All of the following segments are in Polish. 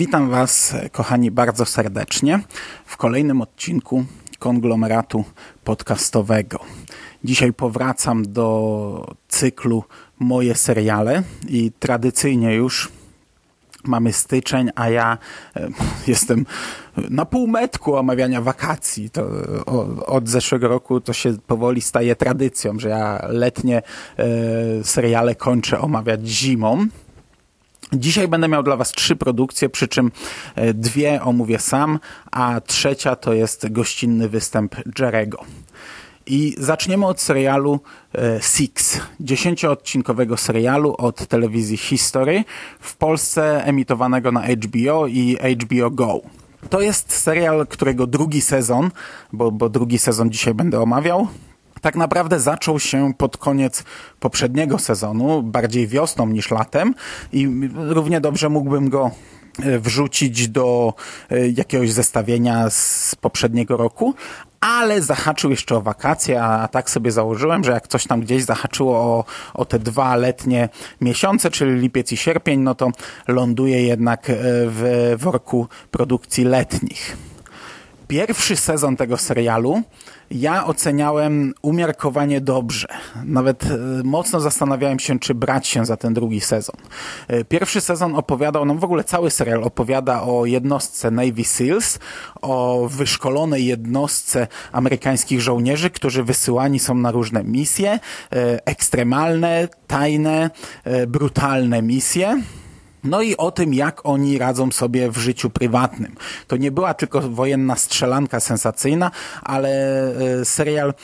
Witam Was, kochani, bardzo serdecznie w kolejnym odcinku konglomeratu podcastowego. Dzisiaj powracam do cyklu Moje seriale i tradycyjnie już mamy styczeń, a ja e, jestem na półmetku omawiania wakacji. To od zeszłego roku to się powoli staje tradycją, że ja letnie e, seriale kończę omawiać zimą. Dzisiaj będę miał dla Was trzy produkcje, przy czym e, dwie omówię sam, a trzecia to jest gościnny występ Jerego. I zaczniemy od serialu e, Six, dziesięcioodcinkowego serialu od telewizji History, w Polsce emitowanego na HBO i HBO Go. To jest serial, którego drugi sezon, bo, bo drugi sezon dzisiaj będę omawiał, tak naprawdę zaczął się pod koniec poprzedniego sezonu, bardziej wiosną niż latem i równie dobrze mógłbym go e, wrzucić do e, jakiegoś zestawienia z poprzedniego roku, ale zahaczył jeszcze o wakacje, a tak sobie założyłem, że jak coś tam gdzieś zahaczyło o, o te dwa letnie miesiące, czyli lipiec i sierpień, no to ląduje jednak e, w worku produkcji letnich pierwszy sezon tego serialu ja oceniałem umiarkowanie dobrze. Nawet e, mocno zastanawiałem się, czy brać się za ten drugi sezon. E, Pierwszy sezon opowiadał, no w ogóle cały serial opowiada o jednostce Navy SEALs, o wyszkolonej jednostce amerykańskich żołnierzy, którzy wysyłani są na różne misje, e, ekstremalne, tajne, brutalne misje. No i o tym, jak oni radzą sobie w życiu prywatnym. To nie była tylko wojenna strzelanka sensacyjna, ale e, serial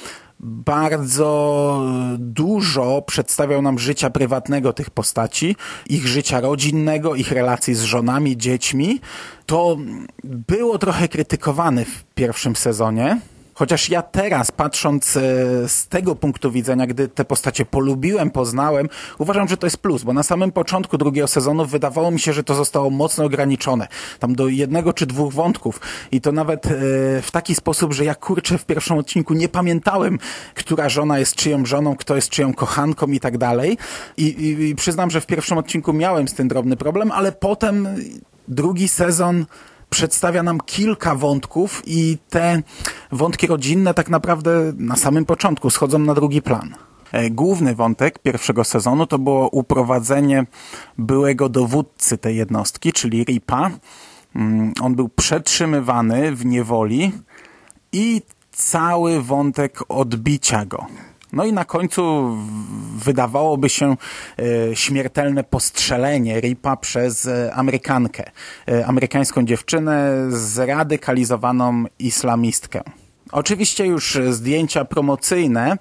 bardzo dużo przedstawiał nam życia prywatnego tych postaci, ich życia rodzinnego, ich relacji z żonami, dziećmi. To było trochę krytykowane w pierwszym sezonie. Chociaż ja teraz, patrząc e, z tego punktu widzenia, gdy te postacie polubiłem, poznałem, uważam, że to jest plus, bo na samym początku drugiego sezonu wydawało mi się, że to zostało mocno ograniczone. Tam do jednego czy dwóch wątków. I to nawet e, w taki sposób, że ja kurczę w pierwszym odcinku nie pamiętałem, która żona jest czyją żoną, kto jest czyją kochanką i tak dalej. I, i, i przyznam, że w pierwszym odcinku miałem z tym drobny problem, ale potem drugi sezon przedstawia nam kilka wątków i te wątki rodzinne tak naprawdę na samym początku schodzą na drugi plan. E, Główny wątek pierwszego sezonu to było uprowadzenie byłego dowódcy tej jednostki, czyli Ripa. Mm, On był przetrzymywany w niewoli i cały wątek odbicia go. No i na końcu wydawałoby się e, śmiertelne postrzelenie Ripa przez e, Amerykankę, e, amerykańską dziewczynę zradykalizowaną islamistkę. Oczywiście już zdjęcia promocyjne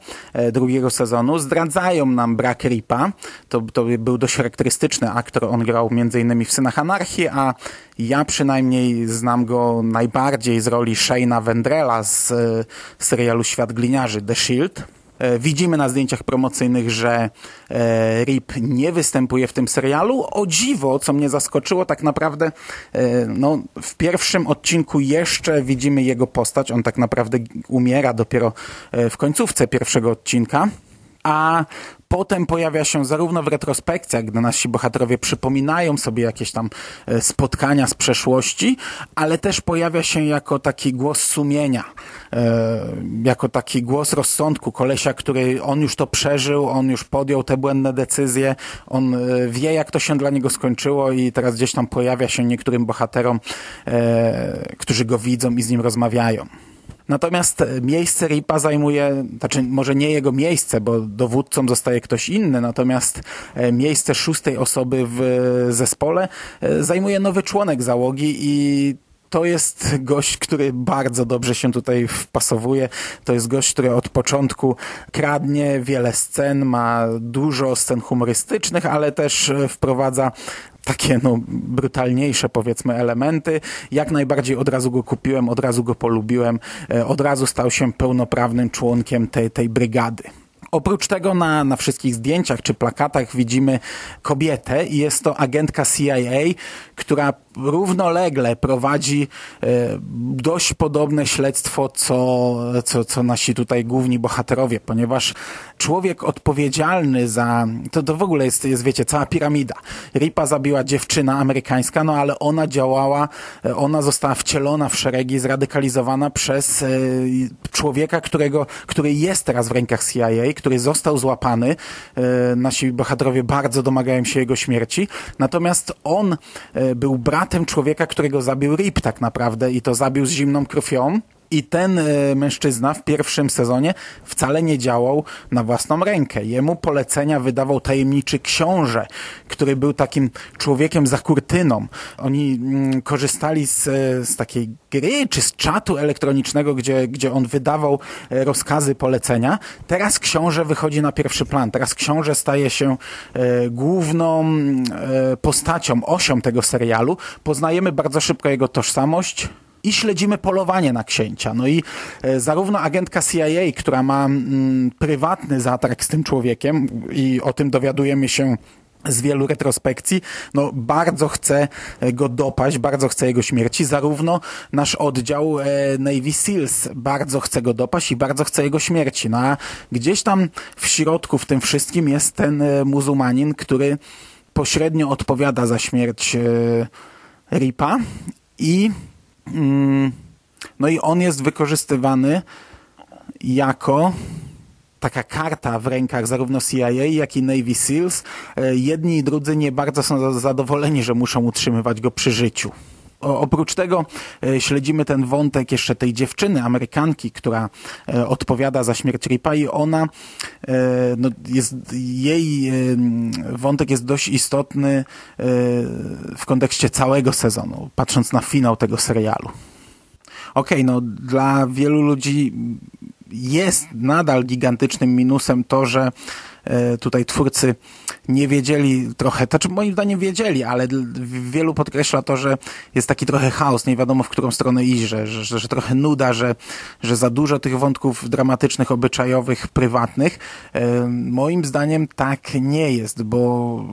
drugiego sezonu zdradzają nam brak Ripa. To, to był dość charakterystyczny aktor. On grał m.in. w Synach Anarchii, a ja przynajmniej znam go najbardziej z roli Shane'a Wendrella z e, serialu Świat Gliniarzy The Shield. E, Widzimy na zdjęciach promocyjnych, że e, Rip nie występuje w tym serialu. O dziwo, co mnie zaskoczyło, tak naprawdę e, no, w pierwszym odcinku jeszcze widzimy jego postać. On tak naprawdę umiera dopiero w końcówce pierwszego odcinka. A potem pojawia się zarówno w retrospekcjach, gdy nasi bohaterowie przypominają sobie jakieś tam e, spotkania z przeszłości, ale też pojawia się jako taki głos sumienia, e, jako taki głos rozsądku kolesia, który on już to przeżył, on już podjął te błędne decyzje, on e, wie jak to się dla niego skończyło i teraz gdzieś tam pojawia się niektórym bohaterom, którzy go widzą i z nim rozmawiają. Natomiast e, miejsce Ripa zajmuje, znaczy może nie jego miejsce, bo dowódcą zostaje ktoś inny, natomiast e, miejsce szóstej osoby w e, zespole zajmuje nowy członek załogi i to jest gość, który bardzo dobrze się tutaj wpasowuje. To jest gość, który od początku kradnie wiele scen, ma dużo scen humorystycznych, ale też wprowadza takie no, brutalniejsze powiedzmy elementy. Jak najbardziej od razu go kupiłem, od razu go polubiłem, e, od razu stał się pełnoprawnym członkiem tej, tej brygady. Oprócz tego na, na wszystkich zdjęciach czy plakatach widzimy kobietę i jest to agentka CIA, która równolegle prowadzi e, dość podobne śledztwo, co, co, co nasi tutaj główni bohaterowie, ponieważ człowiek odpowiedzialny za, to, to w ogóle jest, jest, wiecie, cała piramida. Ripa zabiła dziewczyna amerykańska, no ale ona działała, e, ona została wcielona w szeregi, zradykalizowana przez e, człowieka, którego, który jest teraz w rękach CIA, który został złapany. Nasi bohaterowie bardzo domagają się jego śmierci. Natomiast on był bratem człowieka, którego zabił Rip tak naprawdę i to zabił z zimną krwią. I ten e, mężczyzna w pierwszym sezonie wcale nie działał na własną rękę. Jemu polecenia wydawał tajemniczy książę, który był takim człowiekiem za kurtyną. Oni mm, korzystali z, z takiej gry czy z czatu elektronicznego, gdzie, gdzie on wydawał e, rozkazy, polecenia. Teraz książę wychodzi na pierwszy plan. Teraz książę staje się e, główną e, postacią, osią tego serialu. Poznajemy bardzo szybko jego tożsamość i śledzimy polowanie na księcia. No i e, zarówno agentka CIA, która ma mm, prywatny zatarg z tym człowiekiem i o tym dowiadujemy się z wielu retrospekcji, no bardzo chce go dopaść, bardzo chce jego śmierci, zarówno nasz oddział e, Navy Seals bardzo chce go dopaść i bardzo chce jego śmierci. No a gdzieś tam w środku w tym wszystkim jest ten e, muzułmanin, który pośrednio odpowiada za śmierć e, Ripa i no i on jest wykorzystywany jako taka karta w rękach zarówno CIA, jak i Navy SEALs. E, jedni i drudzy nie bardzo są zadowoleni, że muszą utrzymywać go przy życiu. Oprócz tego e, śledzimy ten wątek jeszcze tej dziewczyny, Amerykanki, która e, odpowiada za śmierć Ripa i ona, no jest, jej wątek jest dość istotny w kontekście całego sezonu, patrząc na finał tego serialu. Okej, okay, no dla wielu ludzi jest nadal gigantycznym minusem to, że e, tutaj twórcy nie wiedzieli trochę, to czy moim zdaniem wiedzieli, ale wielu podkreśla to, że jest taki trochę chaos, nie wiadomo w którą stronę iść, że, że, że trochę nuda, że, że za dużo tych wątków dramatycznych, obyczajowych, prywatnych. E, moim zdaniem tak nie jest, bo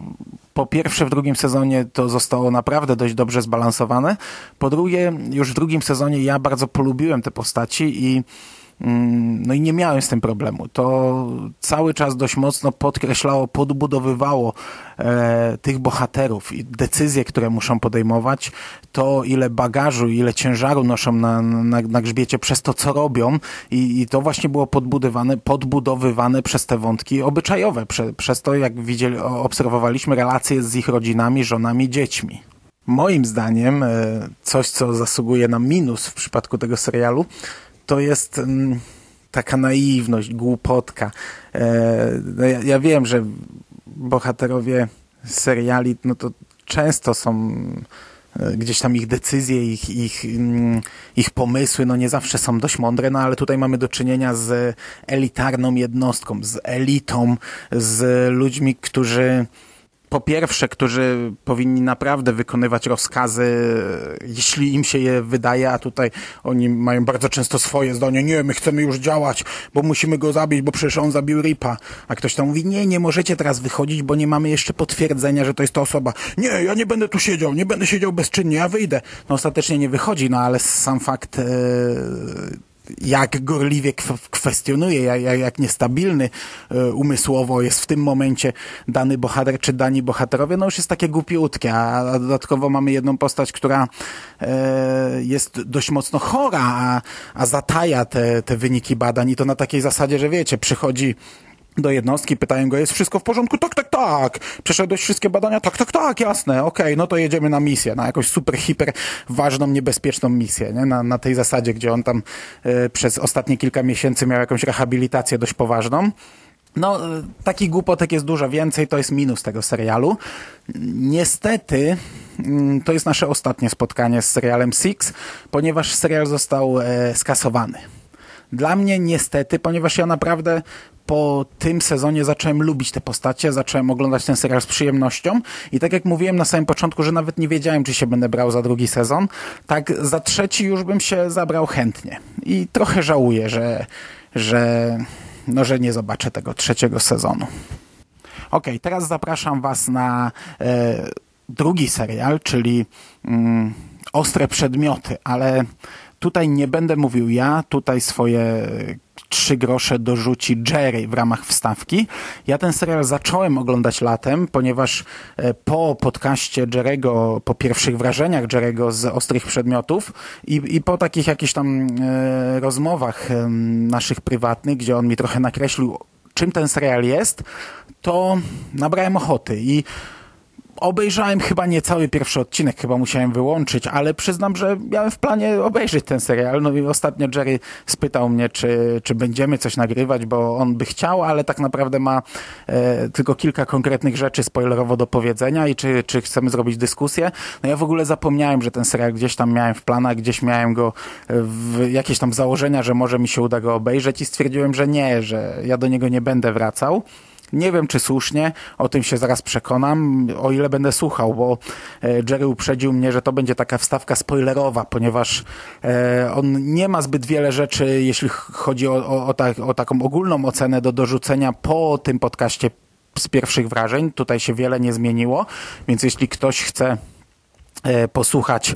po pierwsze w drugim sezonie to zostało naprawdę dość dobrze zbalansowane. Po drugie, już w drugim sezonie ja bardzo polubiłem te postaci i no i nie miałem z tym problemu. To cały czas dość mocno podkreślało, podbudowywało e, tych bohaterów i decyzje, które muszą podejmować, to ile bagażu, ile ciężaru noszą na, na, na grzbiecie przez to, co robią i, i to właśnie było podbudowane, podbudowywane przez te wątki obyczajowe, prze, przez to, jak widzieli, obserwowaliśmy relacje z ich rodzinami, żonami, dziećmi. Moim zdaniem e, coś, co zasługuje na minus w przypadku tego serialu, to jest mm, taka naiwność, głupotka. E, no ja, ja, wiem, że bohaterowie seriali, no to często są e, gdzieś tam ich decyzje, ich, ich, mm, ich pomysły, no nie zawsze są dość mądre, no ale tutaj mamy do czynienia z elitarną jednostką, z elitą, z ludźmi, którzy po pierwsze, którzy powinni naprawdę wykonywać rozkazy, jeśli im się je wydaje, a tutaj oni mają bardzo często swoje zdanie, nie, my chcemy już działać, bo musimy go zabić, bo przecież on zabił Ripa. A ktoś tam mówi, nie, nie możecie teraz wychodzić, bo nie mamy jeszcze potwierdzenia, że to jest ta osoba. Nie, ja nie będę tu siedział, nie będę siedział bezczynnie, ja wyjdę. No ostatecznie nie wychodzi, no ale sam fakt... Yy jak gorliwie kwestionuje, jak, niestabilny e, umysłowo jest w tym momencie dany bohater czy dani bohaterowie, no już jest takie głupiutkie, a dodatkowo mamy jedną postać, która e, jest dość mocno chora, a, a zataja te, te wyniki badań i to na takiej zasadzie, że wiecie, przychodzi do jednostki, pytają go, jest wszystko w porządku? Tak, tak, tak. Przeszedłeś wszystkie badania? Tak, tak, tak, jasne, okej, okay, no to jedziemy na misję, na jakąś super, hiper ważną, niebezpieczną misję, nie? Na, na tej zasadzie, gdzie on tam y, przez ostatnie kilka miesięcy miał jakąś rehabilitację dość poważną. No, y, takich głupotek jest dużo więcej, to jest minus tego serialu. Niestety, y, to jest nasze ostatnie spotkanie z serialem Six, ponieważ serial został y, skasowany. Dla mnie niestety, ponieważ ja naprawdę po tym sezonie zacząłem lubić te postacie, zacząłem oglądać ten serial z przyjemnością i tak jak mówiłem na samym początku, że nawet nie wiedziałem, czy się będę brał za drugi sezon, tak za trzeci już bym się zabrał chętnie. I trochę żałuję, że, że, no, że nie zobaczę tego trzeciego sezonu. Ok, teraz zapraszam Was na e, drugi serial, czyli mm, Ostre Przedmioty, ale tutaj nie będę mówił ja, tutaj swoje trzy grosze dorzuci Jerry w ramach wstawki. Ja ten serial zacząłem oglądać latem, ponieważ e, po podcaście Jerego, po pierwszych wrażeniach Jerego z Ostrych Przedmiotów i, i po takich jakichś tam e, rozmowach naszych prywatnych, gdzie on mi trochę nakreślił, czym ten serial jest, to nabrałem ochoty i Obejrzałem chyba nie cały pierwszy odcinek, chyba musiałem wyłączyć, ale przyznam, że miałem w planie obejrzeć ten serial. No i ostatnio Jerry spytał mnie, czy, czy będziemy coś nagrywać, bo on by chciał, ale tak naprawdę ma e, tylko kilka konkretnych rzeczy spoilerowo do powiedzenia i czy, czy chcemy zrobić dyskusję. No ja w ogóle zapomniałem, że ten serial gdzieś tam miałem w planach, gdzieś miałem go w jakieś tam założenia, że może mi się uda go obejrzeć i stwierdziłem, że nie, że ja do niego nie będę wracał. Nie wiem, czy słusznie, o tym się zaraz przekonam, o ile będę słuchał, bo e, Jerry uprzedził mnie, że to będzie taka wstawka spoilerowa, ponieważ e, on nie ma zbyt wiele rzeczy, jeśli chodzi o, o, o, tak, o taką ogólną ocenę do dorzucenia po tym podcaście z pierwszych wrażeń. Tutaj się wiele nie zmieniło, więc jeśli ktoś chce e, posłuchać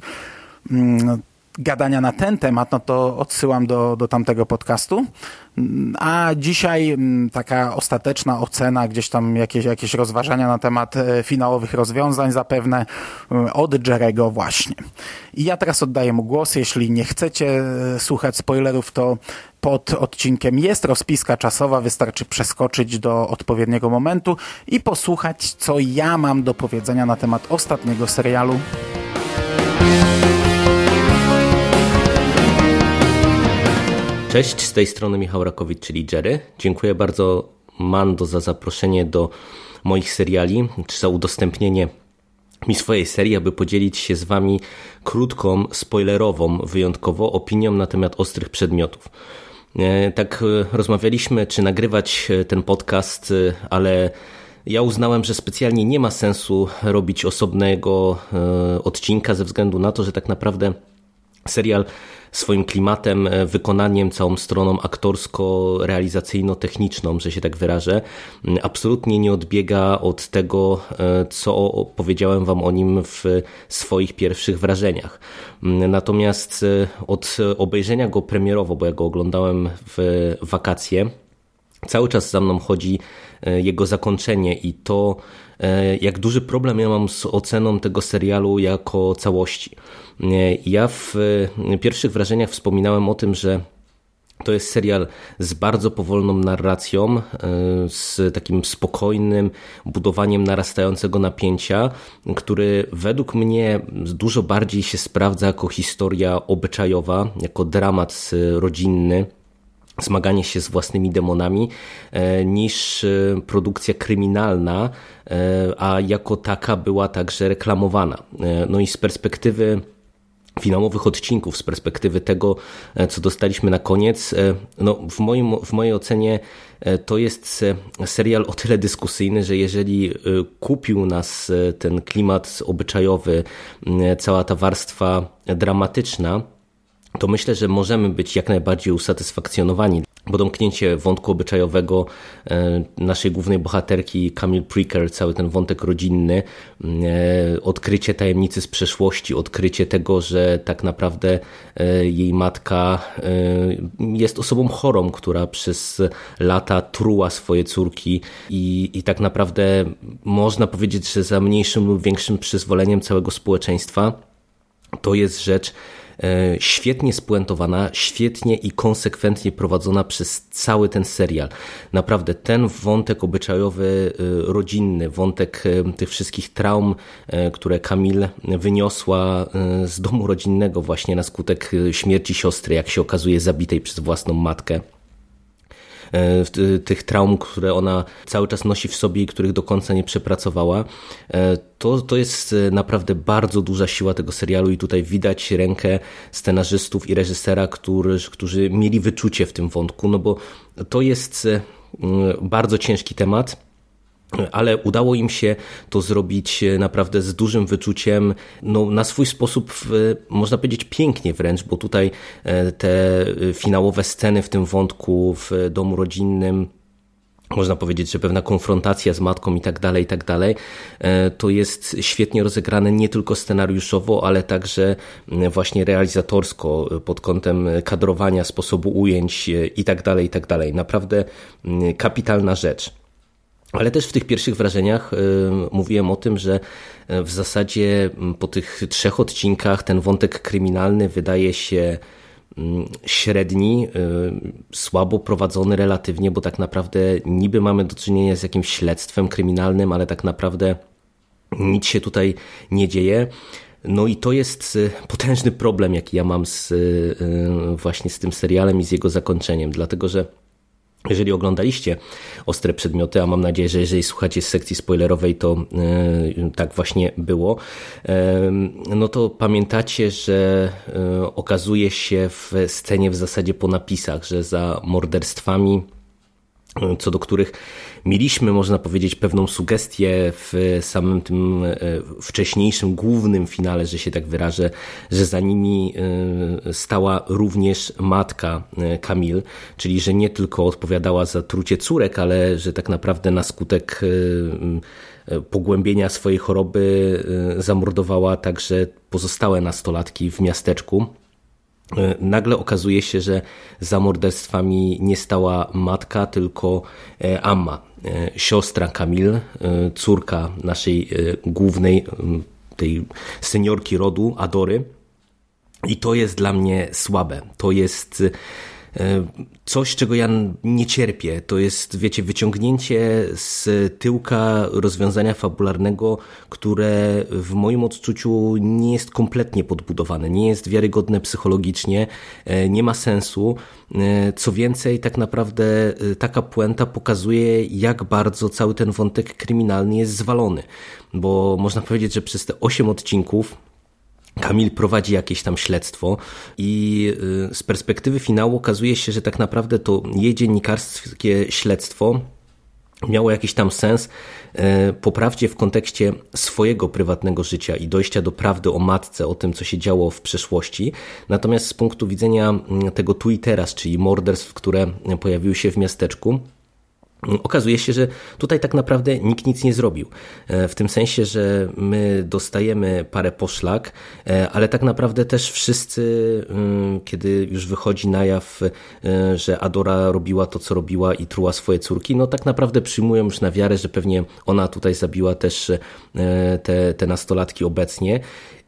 mm, gadania na ten temat, no to odsyłam do, do tamtego podcastu. A dzisiaj mm, taka ostateczna ocena, gdzieś tam jakieś, jakieś rozważania na temat e, finałowych rozwiązań zapewne e, od Jerego właśnie. I ja teraz oddaję mu głos. Jeśli nie chcecie e, słuchać spoilerów, to pod odcinkiem jest rozpiska czasowa, wystarczy przeskoczyć do odpowiedniego momentu i posłuchać, co ja mam do powiedzenia na temat ostatniego serialu. Cześć, z tej strony Michał Rakowicz, czyli Jerry. Dziękuję bardzo Mando za zaproszenie do moich seriali, czy za udostępnienie mi swojej serii, aby podzielić się z Wami krótką, spoilerową, wyjątkowo opinią na temat ostrych przedmiotów. E, tak e, rozmawialiśmy, czy nagrywać e, ten podcast, ale ja uznałem, że specjalnie nie ma sensu robić osobnego odcinka ze względu na to, że tak naprawdę serial swoim klimatem, e, wykonaniem, całą stroną aktorsko-realizacyjno-techniczną, że się tak wyrażę, absolutnie nie odbiega od tego, e, co powiedziałem Wam o nim w swoich pierwszych wrażeniach. Natomiast e, od obejrzenia go premierowo, bo ja go oglądałem w wakacje, cały czas za mną chodzi jego zakończenie i to, jak duży problem ja mam z oceną tego serialu jako całości. Ja w pierwszych wrażeniach wspominałem o tym, że to jest serial z bardzo powolną narracją, e, z takim spokojnym budowaniem narastającego napięcia, który według mnie dużo bardziej się sprawdza jako historia obyczajowa, jako dramat rodzinny zmaganie się z własnymi demonami e, niż e, produkcja kryminalna, a jako taka była także reklamowana. No i z perspektywy finałowych odcinków z perspektywy tego, e, co dostaliśmy na koniec. E, no, w, moim, w mojej ocenie e, to jest serial o tyle dyskusyjny, że jeżeli kupił nas ten klimat obyczajowy, cała ta warstwa dramatyczna, to myślę, że możemy być jak najbardziej usatysfakcjonowani bo domknięcie wątku obyczajowego e, naszej głównej bohaterki Camille Pricker, cały ten wątek rodzinny, e, odkrycie tajemnicy z przeszłości, odkrycie tego, że tak naprawdę e, jej matka jest osobą chorą, która przez lata truła swoje córki i, i tak naprawdę można powiedzieć, że za mniejszym lub większym przyzwoleniem całego społeczeństwa to jest rzecz, świetnie spuentowana, świetnie i konsekwentnie prowadzona przez cały ten serial. Naprawdę ten wątek obyczajowy, e, rodzinny, wątek e, tych wszystkich traum, które Kamil wyniosła z domu rodzinnego właśnie na skutek śmierci siostry, jak się okazuje, zabitej przez własną matkę. E, tych traum, które ona cały czas nosi w sobie i których do końca nie przepracowała. E, to, to jest e, naprawdę bardzo duża siła tego serialu i tutaj widać rękę scenarzystów i reżysera, którzy, którzy mieli wyczucie w tym wątku, no bo to jest bardzo ciężki temat ale udało im się to zrobić naprawdę z dużym wyczuciem, no, na swój sposób, można powiedzieć pięknie wręcz, bo tutaj te finałowe sceny w tym wątku w domu rodzinnym, można powiedzieć, że pewna konfrontacja z matką i tak dalej, i tak dalej, e, to jest świetnie rozegrane nie tylko scenariuszowo, ale także właśnie realizatorsko pod kątem kadrowania, sposobu ujęć e, i tak dalej, i tak dalej. Naprawdę kapitalna rzecz. Ale też w tych pierwszych wrażeniach e, mówiłem o tym, że w zasadzie po tych trzech odcinkach ten wątek kryminalny wydaje się Mm, średni, y, słabo prowadzony relatywnie, bo tak naprawdę niby mamy do czynienia z jakimś śledztwem kryminalnym, ale tak naprawdę nic się tutaj nie dzieje. No i to jest y, potężny problem, jaki ja mam z, y, właśnie z tym serialem i z jego zakończeniem, dlatego że jeżeli oglądaliście Ostre Przedmioty, a mam nadzieję, że jeżeli słuchacie z sekcji spoilerowej, to yy, tak właśnie było, yy, no to pamiętacie, że yy, okazuje się w scenie w zasadzie po napisach, że za morderstwami co do których mieliśmy, można powiedzieć, pewną sugestię w samym tym e, wcześniejszym, głównym finale, że się tak wyrażę, że za nimi e, stała również matka Kamil, e, czyli że nie tylko odpowiadała za trucie córek, ale że tak naprawdę na skutek pogłębienia swojej choroby zamordowała także pozostałe nastolatki w miasteczku. E, nagle okazuje się, że za morderstwami nie stała matka, tylko e, Amma, e, siostra Kamil, córka naszej głównej, tej seniorki rodu, Adory. I to jest dla mnie słabe. To jest coś, czego ja nie cierpię. To jest, wiecie, wyciągnięcie z tyłka rozwiązania fabularnego, które w moim odczuciu nie jest kompletnie podbudowane, nie jest wiarygodne psychologicznie, e, nie ma sensu. E, co więcej, tak naprawdę taka puenta pokazuje, jak bardzo cały ten wątek kryminalny jest zwalony. Bo można powiedzieć, że przez te 8 odcinków Kamil prowadzi jakieś tam śledztwo i y, z perspektywy finału okazuje się, że tak naprawdę to jej dziennikarskie śledztwo miało jakiś tam sens, y, poprawdzie w kontekście swojego prywatnego życia i dojścia do prawdy o matce, o tym, co się działo w przeszłości. Natomiast z punktu widzenia mm, tego teraz, czyli morderstw, które pojawiły się w miasteczku, Okazuje się, że tutaj tak naprawdę nikt nic nie zrobił. E, w tym sensie, że my dostajemy parę poszlak, e, ale tak naprawdę też wszyscy, mm, kiedy już wychodzi na jaw, e, że Adora robiła to, co robiła i truła swoje córki, no tak naprawdę przyjmują już na wiarę, że pewnie ona tutaj zabiła też te, te nastolatki obecnie.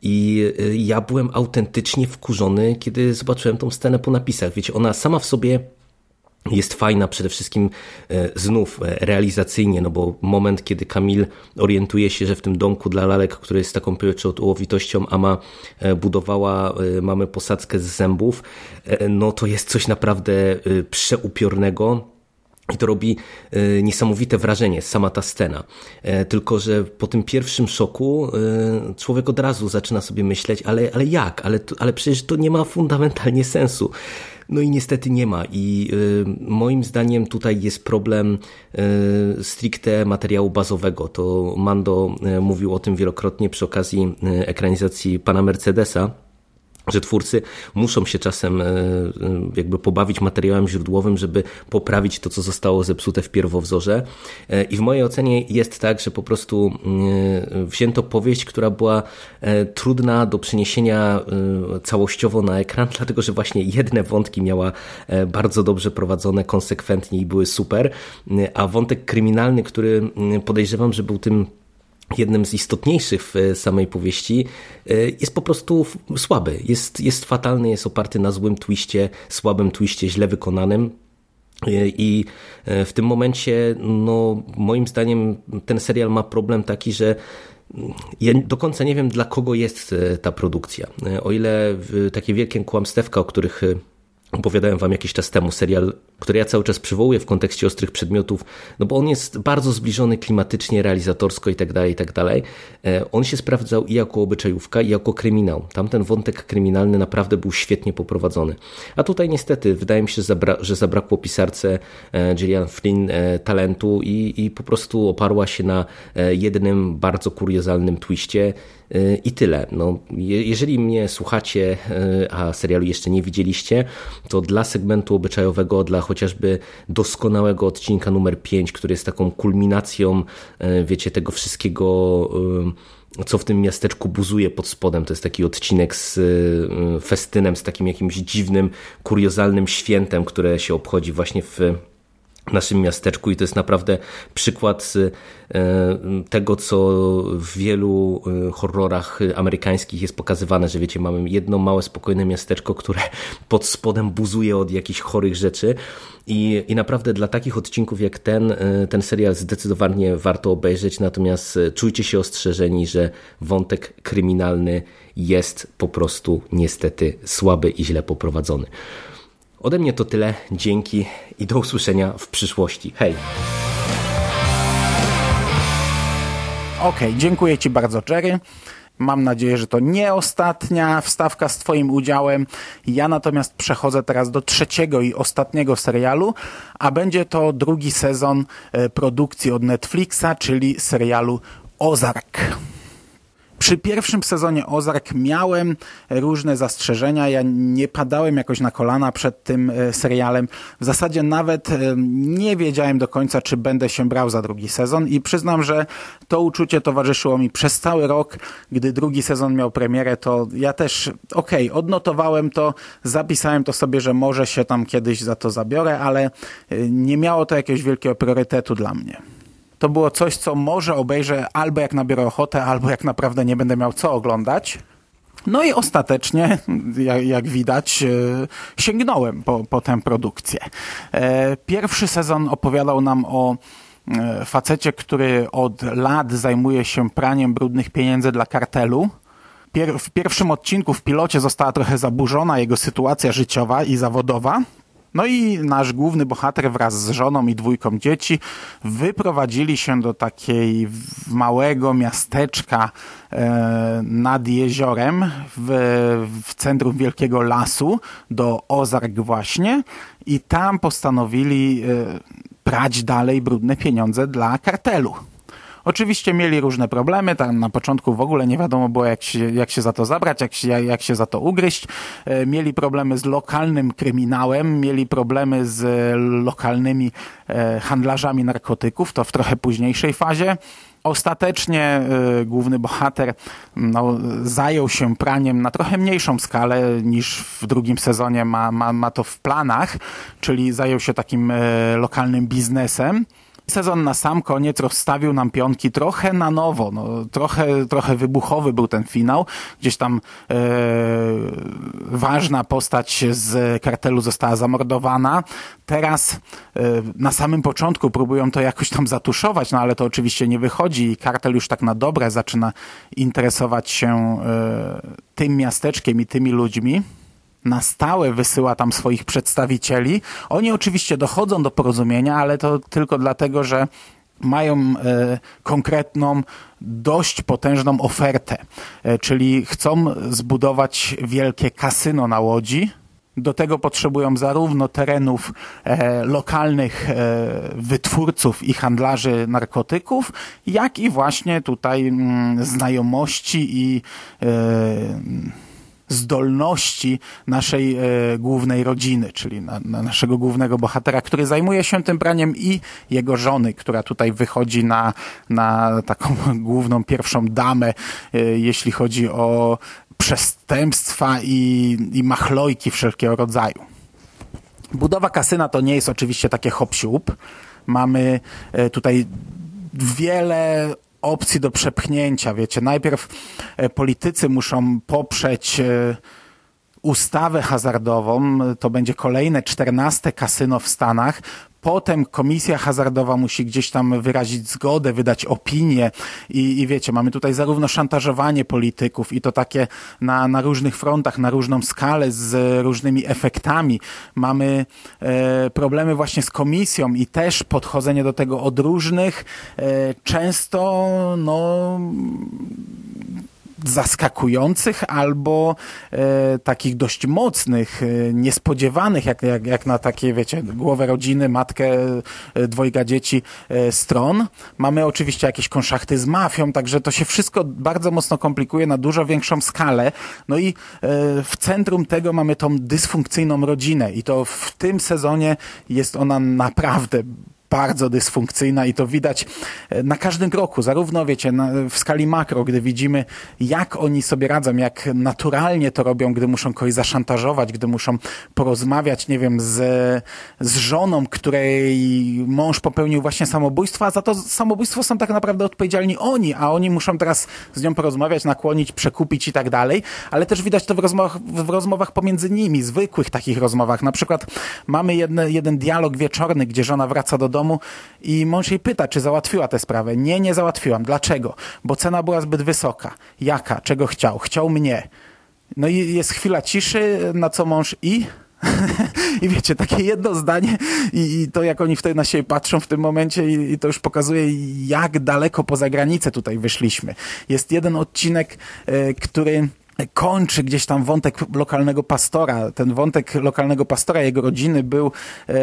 I ja byłem autentycznie wkurzony, kiedy zobaczyłem tą scenę po napisach. Wiecie, ona sama w sobie jest fajna przede wszystkim e, znów e, realizacyjnie, no bo moment, kiedy Kamil orientuje się, że w tym domku dla lalek, który jest taką pieczołowitością, Ama e, budowała, mamy posadzkę z zębów, no to jest coś naprawdę przeupiornego. I to robi niesamowite wrażenie, sama ta scena. Tylko, że po tym pierwszym szoku człowiek od razu zaczyna sobie myśleć, ale, ale jak? Ale, ale przecież to nie ma fundamentalnie sensu. No i niestety nie ma. I moim zdaniem tutaj jest problem stricte materiału bazowego. To Mando mówił o tym wielokrotnie przy okazji ekranizacji pana Mercedesa że twórcy muszą się czasem e, e, jakby pobawić materiałem źródłowym, żeby poprawić to, co zostało zepsute w pierwowzorze. E, I w mojej ocenie jest tak, że po prostu wzięto powieść, która była trudna do przeniesienia całościowo na ekran, dlatego że właśnie jedne wątki miała bardzo dobrze prowadzone, konsekwentnie i były super, a wątek kryminalny, który podejrzewam, że był tym jednym z istotniejszych w samej powieści, e, jest po prostu słaby. Jest, jest fatalny, jest oparty na złym twiście, słabym twiście, źle wykonanym. E, I e, w tym momencie, no, moim zdaniem, ten serial ma problem taki, że ja do końca nie wiem, dla kogo jest ta produkcja. O ile takie wielkie kłamstewka, o których opowiadałem wam jakiś czas temu, serial, który ja cały czas przywołuję w kontekście ostrych przedmiotów, no bo on jest bardzo zbliżony klimatycznie, realizatorsko i tak dalej, i tak. E, on się sprawdzał i jako obyczajówka, i jako kryminał. Tamten wątek kryminalny naprawdę był świetnie poprowadzony. A tutaj niestety wydaje mi się, że zabrakło pisarce e, Gillian Flynn e, talentu i, i po prostu oparła się na jednym bardzo kuriozalnym twiście i tyle. No, jeżeli mnie słuchacie, a serialu jeszcze nie widzieliście, to dla segmentu obyczajowego, dla chociażby doskonałego odcinka numer 5, który jest taką kulminacją, e, wiecie, tego wszystkiego co w tym miasteczku buzuje pod spodem. To jest taki odcinek z festynem, z takim jakimś dziwnym, kuriozalnym świętem, które się obchodzi właśnie w naszym miasteczku i to jest naprawdę przykład e, tego, co w wielu e, horrorach amerykańskich jest pokazywane, że wiecie, mamy jedno małe, spokojne miasteczko, które pod spodem buzuje od jakichś chorych rzeczy i, i naprawdę dla takich odcinków jak ten, e, ten serial zdecydowanie warto obejrzeć, natomiast czujcie się ostrzeżeni, że wątek kryminalny jest po prostu niestety słaby i źle poprowadzony. Ode mnie to tyle. Dzięki i do usłyszenia w przyszłości. Hej! Okej, okay, dziękuję Ci bardzo, Jerry. Mam nadzieję, że to nie ostatnia wstawka z Twoim udziałem. Ja natomiast przechodzę teraz do trzeciego i ostatniego serialu, a będzie to drugi sezon e, produkcji od Netflixa, czyli serialu Ozark. Przy pierwszym sezonie Ozark miałem różne zastrzeżenia. Ja nie padałem jakoś na kolana przed tym e, serialem. W zasadzie nawet e, nie wiedziałem do końca, czy będę się brał za drugi sezon i przyznam, że to uczucie towarzyszyło mi przez cały rok. Gdy drugi sezon miał premierę, to ja też, okej, okay, odnotowałem to, zapisałem to sobie, że może się tam kiedyś za to zabiorę, ale e, nie miało to jakiegoś wielkiego priorytetu dla mnie to było coś, co może obejrzę albo jak nabiorę ochotę, albo jak naprawdę nie będę miał co oglądać. No i ostatecznie, jak, jak widać, e, sięgnąłem po, po tę produkcję. E, pierwszy sezon opowiadał nam o e, facecie, który od lat zajmuje się praniem brudnych pieniędzy dla kartelu. w pierwszym odcinku w pilocie została trochę zaburzona jego sytuacja życiowa i zawodowa. No i nasz główny bohater wraz z żoną i dwójką dzieci wyprowadzili się do takiej małego miasteczka e, nad jeziorem w, w centrum wielkiego lasu, do Ozark właśnie i tam postanowili e, prać dalej brudne pieniądze dla kartelu. Oczywiście mieli różne problemy, tam na początku w ogóle nie wiadomo było jak się, jak się za to zabrać, jak się, jak się za to ugryźć. E, mieli problemy z lokalnym kryminałem, mieli problemy z lokalnymi e, handlarzami narkotyków, to w trochę późniejszej fazie. Ostatecznie y, główny bohater no, zajął się praniem na trochę mniejszą skalę niż w drugim sezonie ma, ma, ma to w planach, czyli zajął się takim y, lokalnym biznesem. Sezon na sam koniec rozstawił nam pionki trochę na nowo, no, trochę, trochę wybuchowy był ten finał. Gdzieś tam e, ważna postać z kartelu została zamordowana. Teraz e, na samym początku próbują to jakoś tam zatuszować, no ale to oczywiście nie wychodzi i kartel już tak na dobre zaczyna interesować się e, tym miasteczkiem i tymi ludźmi na stałe wysyła tam swoich przedstawicieli. Oni oczywiście dochodzą do porozumienia, ale to tylko dlatego, że mają e, konkretną, dość potężną ofertę, e, czyli chcą zbudować wielkie kasyno na Łodzi. Do tego potrzebują zarówno terenów e, lokalnych e, wytwórców i handlarzy narkotyków, jak i właśnie tutaj mm, znajomości i e, zdolności naszej e, głównej rodziny, czyli na, na naszego głównego bohatera, który zajmuje się tym praniem i jego żony, która tutaj wychodzi na, na taką główną pierwszą damę, e, jeśli chodzi o przestępstwa i, i machlojki wszelkiego rodzaju. Budowa kasyna to nie jest oczywiście takie hop Mamy e, tutaj wiele opcji do przepchnięcia. Wiecie, najpierw e, politycy muszą poprzeć e, ustawę hazardową, to będzie kolejne czternaste kasyno w Stanach. Potem komisja hazardowa musi gdzieś tam wyrazić zgodę, wydać opinię i, i wiecie, mamy tutaj zarówno szantażowanie polityków i to takie na, na różnych frontach, na różną skalę, z różnymi efektami. Mamy e, problemy właśnie z komisją i też podchodzenie do tego od różnych, e, często no zaskakujących albo e, takich dość mocnych, e, niespodziewanych, jak, jak, jak na takie, wiecie, głowę rodziny, matkę, e, dwojga dzieci e, stron. Mamy oczywiście jakieś konszachty z mafią, także to się wszystko bardzo mocno komplikuje na dużo większą skalę. No i e, w centrum tego mamy tą dysfunkcyjną rodzinę i to w tym sezonie jest ona naprawdę bardzo dysfunkcyjna i to widać e, na każdym kroku, zarówno wiecie, na, w skali makro, gdy widzimy, jak oni sobie radzą, jak naturalnie to robią, gdy muszą kogoś zaszantażować, gdy muszą porozmawiać, nie wiem, z, z żoną, której mąż popełnił właśnie samobójstwo, a za to samobójstwo są tak naprawdę odpowiedzialni oni, a oni muszą teraz z nią porozmawiać, nakłonić, przekupić i tak dalej, ale też widać to w rozmowach, w rozmowach pomiędzy nimi, zwykłych takich rozmowach. Na przykład mamy jedne, jeden dialog wieczorny, gdzie żona wraca do domu domu i mąż jej pyta, czy załatwiła tę sprawę. Nie, nie załatwiłam. Dlaczego? Bo cena była zbyt wysoka. Jaka? Czego chciał? Chciał mnie. No i jest chwila ciszy, na co mąż i... I wiecie, takie jedno zdanie i, i, to jak oni wtedy na siebie patrzą w tym momencie i, i, to już pokazuje, jak daleko poza granicę tutaj wyszliśmy. Jest jeden odcinek, y, który kończy gdzieś tam wątek lokalnego pastora. Ten wątek lokalnego pastora, jego rodziny był, e,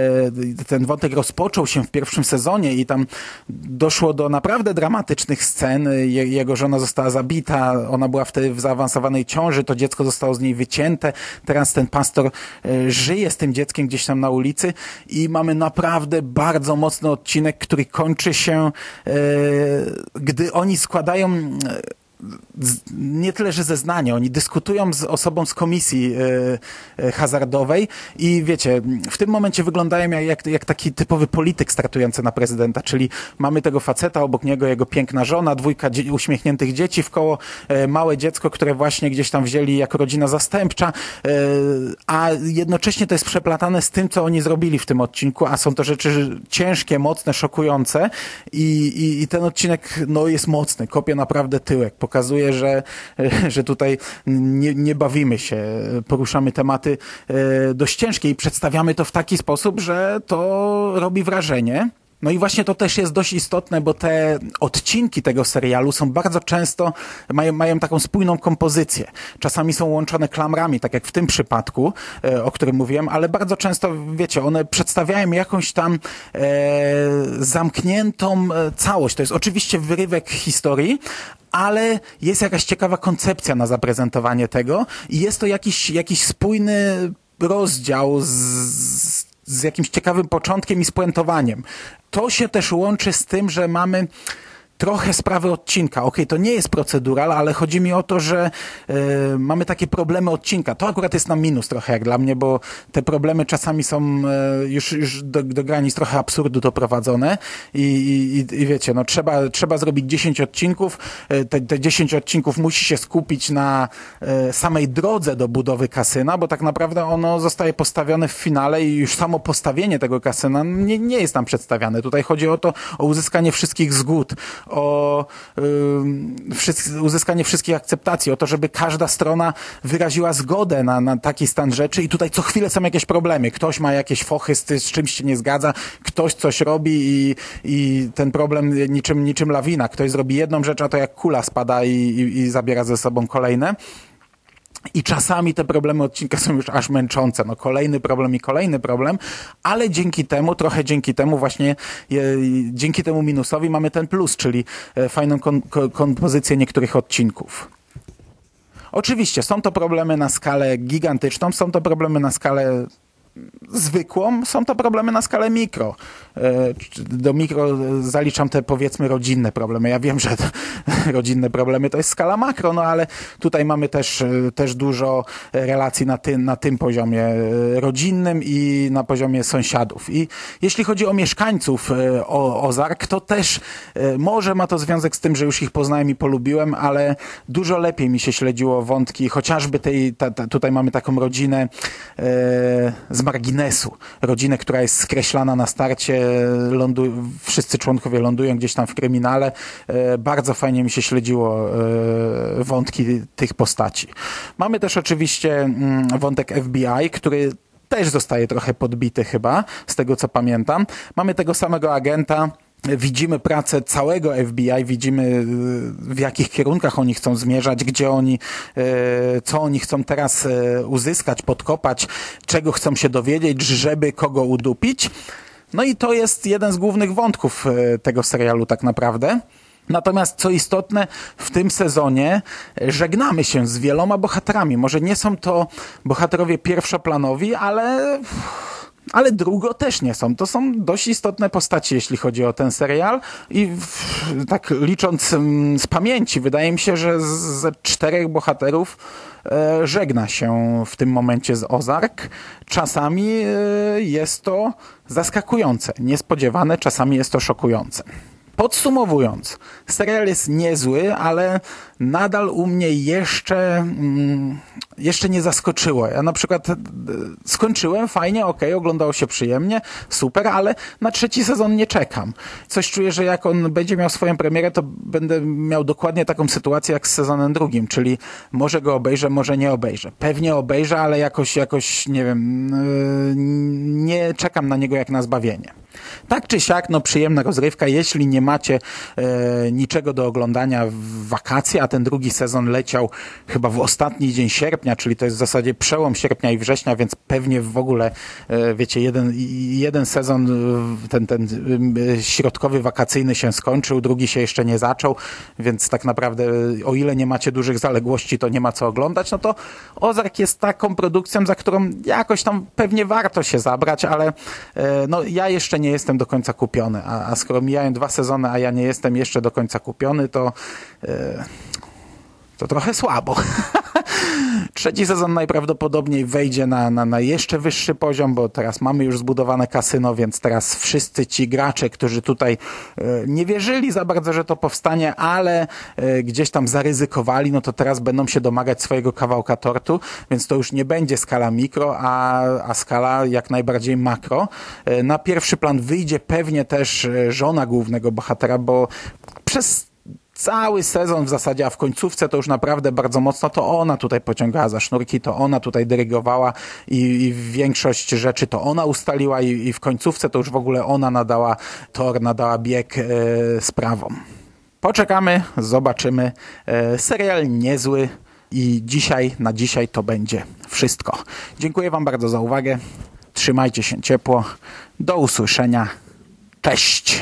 ten wątek rozpoczął się w pierwszym sezonie i tam doszło do naprawdę dramatycznych scen. Jego żona została zabita, ona była wtedy w zaawansowanej ciąży, to dziecko zostało z niej wycięte. Teraz ten pastor e, żyje z tym dzieckiem gdzieś tam na ulicy i mamy naprawdę bardzo mocny odcinek, który kończy się, e, gdy oni składają nie tyle, że zeznania, oni dyskutują z osobą z komisji e, e, hazardowej i wiecie, w tym momencie wyglądają jak, jak taki typowy polityk startujący na prezydenta, czyli mamy tego faceta, obok niego jego piękna żona, dwójka dzie uśmiechniętych dzieci w koło, e, małe dziecko, które właśnie gdzieś tam wzięli jako rodzina zastępcza, a jednocześnie to jest przeplatane z tym, co oni zrobili w tym odcinku, a są to rzeczy ciężkie, mocne, szokujące i, i, i ten odcinek no, jest mocny, kopie naprawdę tyłek, że, że tutaj nie, nie bawimy się, poruszamy tematy e, dość ciężkie i przedstawiamy to w taki sposób, że to robi wrażenie. No i właśnie to też jest dość istotne, bo te odcinki tego serialu są bardzo często, mają, mają taką spójną kompozycję. Czasami są łączone klamrami, tak jak w tym przypadku, e, o którym mówiłem, ale bardzo często, wiecie, one przedstawiają jakąś tam e, zamkniętą e, całość. To jest oczywiście wyrywek historii, ale jest jakaś ciekawa koncepcja na zaprezentowanie tego i jest to jakiś, jakiś spójny rozdział z, z jakimś ciekawym początkiem i spuentowaniem. To się też łączy z tym, że mamy trochę sprawy odcinka. Okej, okay, to nie jest procedural, ale chodzi mi o to, że y, mamy takie problemy odcinka. To akurat jest na minus trochę jak dla mnie, bo te problemy czasami są y, już, już do, do granic trochę absurdu doprowadzone i, i, i wiecie, no trzeba, trzeba zrobić 10 odcinków. Y, te, te 10 odcinków musi się skupić na samej drodze do budowy kasyna, bo tak naprawdę ono zostaje postawione w finale i już samo postawienie tego kasyna nie, nie jest tam przedstawiane. Tutaj chodzi o to, o uzyskanie wszystkich zgód, o y, uzyskanie wszystkich akceptacji, o to, żeby każda strona wyraziła zgodę na, na taki stan rzeczy i tutaj co chwilę są jakieś problemy. Ktoś ma jakieś fochy, z, z czymś się nie zgadza, ktoś coś robi i, i ten problem niczym, niczym lawina. Ktoś zrobi jedną rzecz, a to jak kula spada i, i, i zabiera ze sobą kolejne. I czasami te problemy odcinka są już aż męczące. No kolejny problem i kolejny problem, ale dzięki temu, trochę dzięki temu właśnie, je, dzięki temu minusowi mamy ten plus, czyli e, fajną kon, kompozycję niektórych odcinków. Oczywiście są to problemy na skalę gigantyczną, są to problemy na skalę zwykłą, są to problemy na skalę mikro. E, do mikro zaliczam te powiedzmy rodzinne problemy. Ja wiem, że rodzinne problemy to jest skala makro, no ale tutaj mamy też, e, też dużo relacji na tym, na tym poziomie e, rodzinnym i na poziomie sąsiadów. I jeśli chodzi o mieszkańców o Ozark, to też może ma to związek z tym, że już ich poznałem i polubiłem, ale dużo lepiej mi się śledziło wątki, chociażby tej, ta, ta, tutaj mamy taką rodzinę z marginesu. Rodzinę, która jest skreślana na starcie, lądu, wszyscy członkowie lądują gdzieś tam w kryminale. E, bardzo fajnie mi się śledziło e, wątki tych postaci. Mamy też oczywiście mm, wątek FBI, który też zostaje trochę podbity chyba, z tego co pamiętam. Mamy tego samego agenta, widzimy pracę całego FBI, widzimy y, w jakich kierunkach oni chcą zmierzać, gdzie oni, y, co oni chcą teraz y, uzyskać, podkopać, czego chcą się dowiedzieć, żeby kogo udupić. No i to jest jeden z głównych wątków tego serialu tak naprawdę. Natomiast co istotne, w tym sezonie żegnamy się z wieloma bohaterami. Może nie są to bohaterowie pierwszoplanowi, ale ale drugo też nie są. To są dość istotne postaci, jeśli chodzi o ten serial i w, tak licząc mm, z pamięci, wydaje mi się, że ze czterech bohaterów e, żegna się w tym momencie z Ozark. Czasami e, jest to zaskakujące, niespodziewane, czasami jest to szokujące. Podsumowując, serial jest niezły, ale nadal u mnie jeszcze, mm, jeszcze nie zaskoczyło. Ja na przykład e, skończyłem fajnie, ok, oglądało się przyjemnie, super, ale na trzeci sezon nie czekam. Coś czuję, że jak on będzie miał swoją premierę, to będę miał dokładnie taką sytuację jak z sezonem drugim, czyli może go obejrzę, może nie obejrzę. Pewnie obejrzę, ale jakoś, jakoś nie wiem, e, nie czekam na niego jak na zbawienie. Tak czy siak, no przyjemna rozrywka, jeśli nie macie e, niczego do oglądania w wakacje, a ten drugi sezon leciał chyba w ostatni dzień sierpnia, czyli to jest w zasadzie przełom sierpnia i września, więc pewnie w ogóle, e, wiecie, jeden, jeden sezon, e, ten, ten e, środkowy, wakacyjny się skończył, drugi się jeszcze nie zaczął, więc tak naprawdę o ile nie macie dużych zaległości, to nie ma co oglądać, no to Ozark jest taką produkcją, za którą jakoś tam pewnie warto się zabrać, ale no ja jeszcze nie jestem do końca kupiony, a, a skoro mijają dwa sezony, a ja nie jestem jeszcze do końca kupiony, to to trochę słabo. Trzeci sezon najprawdopodobniej wejdzie na, na, na jeszcze wyższy poziom, bo teraz mamy już zbudowane kasyno, więc teraz wszyscy ci gracze, którzy tutaj e, nie wierzyli za bardzo, że to powstanie, ale e, gdzieś tam zaryzykowali, no to teraz będą się domagać swojego kawałka tortu, więc to już nie będzie skala mikro, a, a skala jak najbardziej makro. E, na pierwszy plan wyjdzie pewnie też żona głównego bohatera, bo przez cały sezon w zasadzie, a w końcówce to już naprawdę bardzo mocno to ona tutaj pociągała za sznurki, to ona tutaj dyrygowała i, i większość rzeczy to ona ustaliła i, i, w końcówce to już w ogóle ona nadała tor, nadała bieg e, sprawom. Poczekamy, zobaczymy. E, serial niezły i dzisiaj, na dzisiaj to będzie wszystko. Dziękuję Wam bardzo za uwagę. Trzymajcie się ciepło. Do usłyszenia. Cześć!